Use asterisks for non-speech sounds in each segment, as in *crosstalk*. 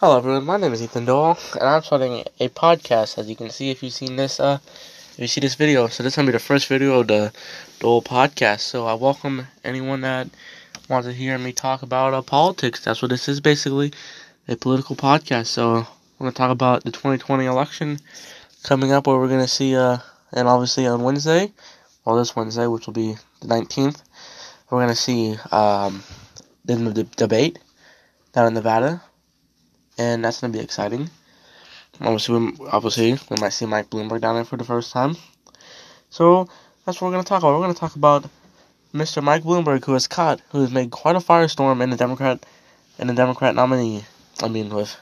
Hello everyone, my name is Ethan Dole, and I'm starting a podcast, as you can see if you've seen this, uh, if you see this video. So this is to be the first video of the Dole podcast, so I welcome anyone that wants to hear me talk about, uh, politics. That's what this is, basically, a political podcast. So going to talk about the 2020 election coming up, where we're to see, uh, and obviously on Wednesday, well this Wednesday, which will be the 19th, we're to see, um, the debate down in Nevada and that's gonna be exciting. Obviously, we, obviously, we might see Mike Bloomberg down there for the first time. So that's what we're gonna talk about. We're gonna talk about Mr. Mike Bloomberg, who has caught, who has made quite a firestorm in the Democrat, in the Democrat nominee. I mean, with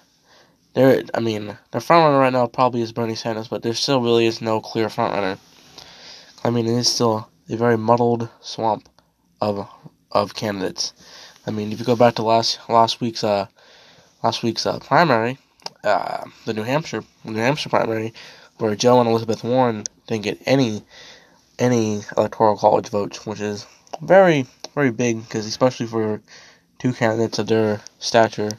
there, I mean, the front runner right now probably is Bernie Sanders, but there still really is no clear front runner. I mean, it is still a very muddled swamp of of candidates. I mean, if you go back to last last week's uh, last week's uh, primary, uh, the New Hampshire New Hampshire primary, where Joe and Elizabeth Warren didn't get any any electoral college votes, which is very very big because especially for two candidates of their stature.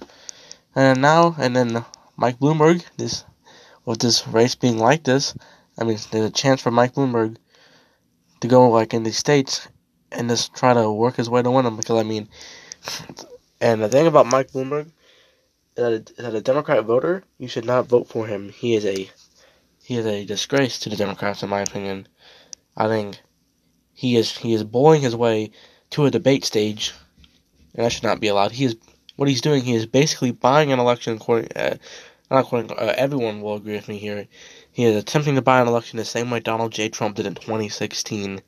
And now and then Mike Bloomberg, this with this race being like this, I mean there's a chance for Mike Bloomberg to go like in these states and just try to work his way to win them because I mean and the thing about Mike Bloomberg that a, that a Democrat voter, you should not vote for him. He is a he is a disgrace to the Democrats, in my opinion. I think he is he is bullying his way to a debate stage, and that should not be allowed. He is what he's doing. He is basically buying an election. According, uh, not according, uh, everyone will agree with me here. He is attempting to buy an election the same way Donald J. Trump did in 2016.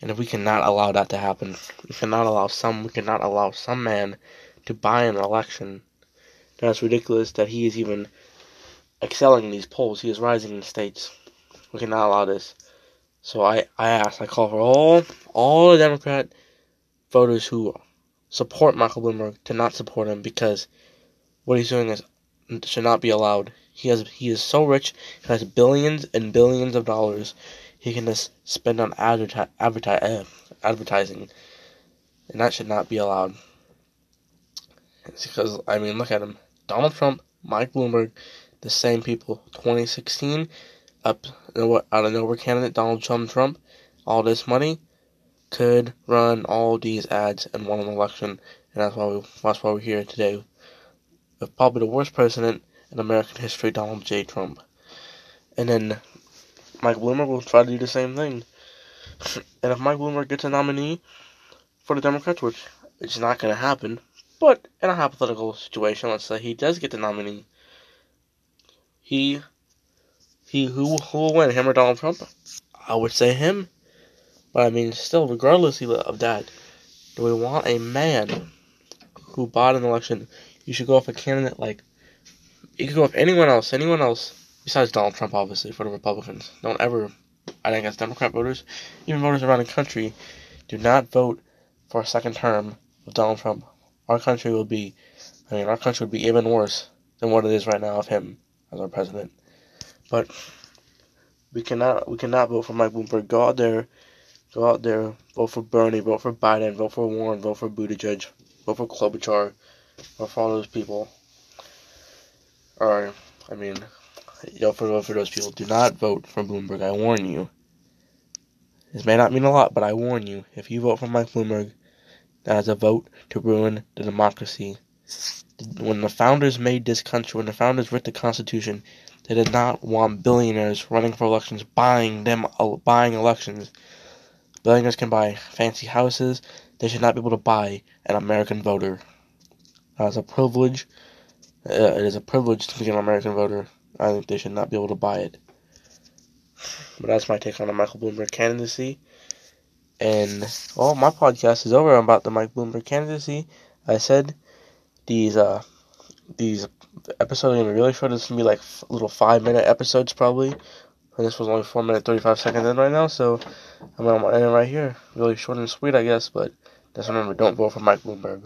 And if we cannot allow that to happen, we cannot allow some we cannot allow some man to buy an election that's ridiculous that he is even excelling in these polls. He is rising in the states. We cannot allow this. So I, I ask, I call for all all the Democrat voters who support Michael Bloomberg to not support him because what he's doing is should not be allowed. He has he is so rich, he has billions and billions of dollars he can just spend on adverti- adverti- uh, advertising, and that should not be allowed. It's because I mean, look at him. Donald Trump, Mike Bloomberg, the same people. 2016, up out of nowhere candidate Donald Trump, Trump, all this money could run all these ads and won an election, and that's why we, that's why we're here today. With probably the worst president in American history, Donald J. Trump, and then Mike Bloomberg will try to do the same thing. *laughs* and if Mike Bloomberg gets a nominee for the Democrats, which is not going to happen, but in a hypothetical situation, let's say he does get the nominee, he he who who will win, him or Donald Trump? I would say him. But I mean, still, regardless of that, do we want a man who bought an election? You should go off a candidate like you could go off anyone else, anyone else besides Donald Trump, obviously for the Republicans. Don't ever, I think, as Democrat voters, even voters around the country, do not vote for a second term of Donald Trump our country will be, I mean, our country would be even worse than what it is right now of him as our president. But we cannot, we cannot vote for Mike Bloomberg. Go out there, go out there, vote for Bernie, vote for Biden, vote for Warren, vote for Buttigieg, vote for Klobuchar, vote for all those people. Or, I mean, for, vote for those people. Do not vote for Bloomberg. I warn you. This may not mean a lot, but I warn you. If you vote for Mike Bloomberg, that is a vote to ruin the democracy. When the founders made this country, when the founders wrote the Constitution, they did not want billionaires running for elections, buying them, uh, buying elections. Billionaires can buy fancy houses. They should not be able to buy an American voter. That is a privilege. Uh, it is a privilege to be an American voter. I think they should not be able to buy it. But that's my take on the Michael Bloomberg candidacy. And well, my podcast is over about the Mike Bloomberg candidacy. I said these uh these episodes are gonna be really short. It's gonna be like little five minute episodes probably. And this was only four minutes thirty five seconds in right now, so I'm gonna end it right here. Really short and sweet, I guess. But just remember, don't vote for Mike Bloomberg.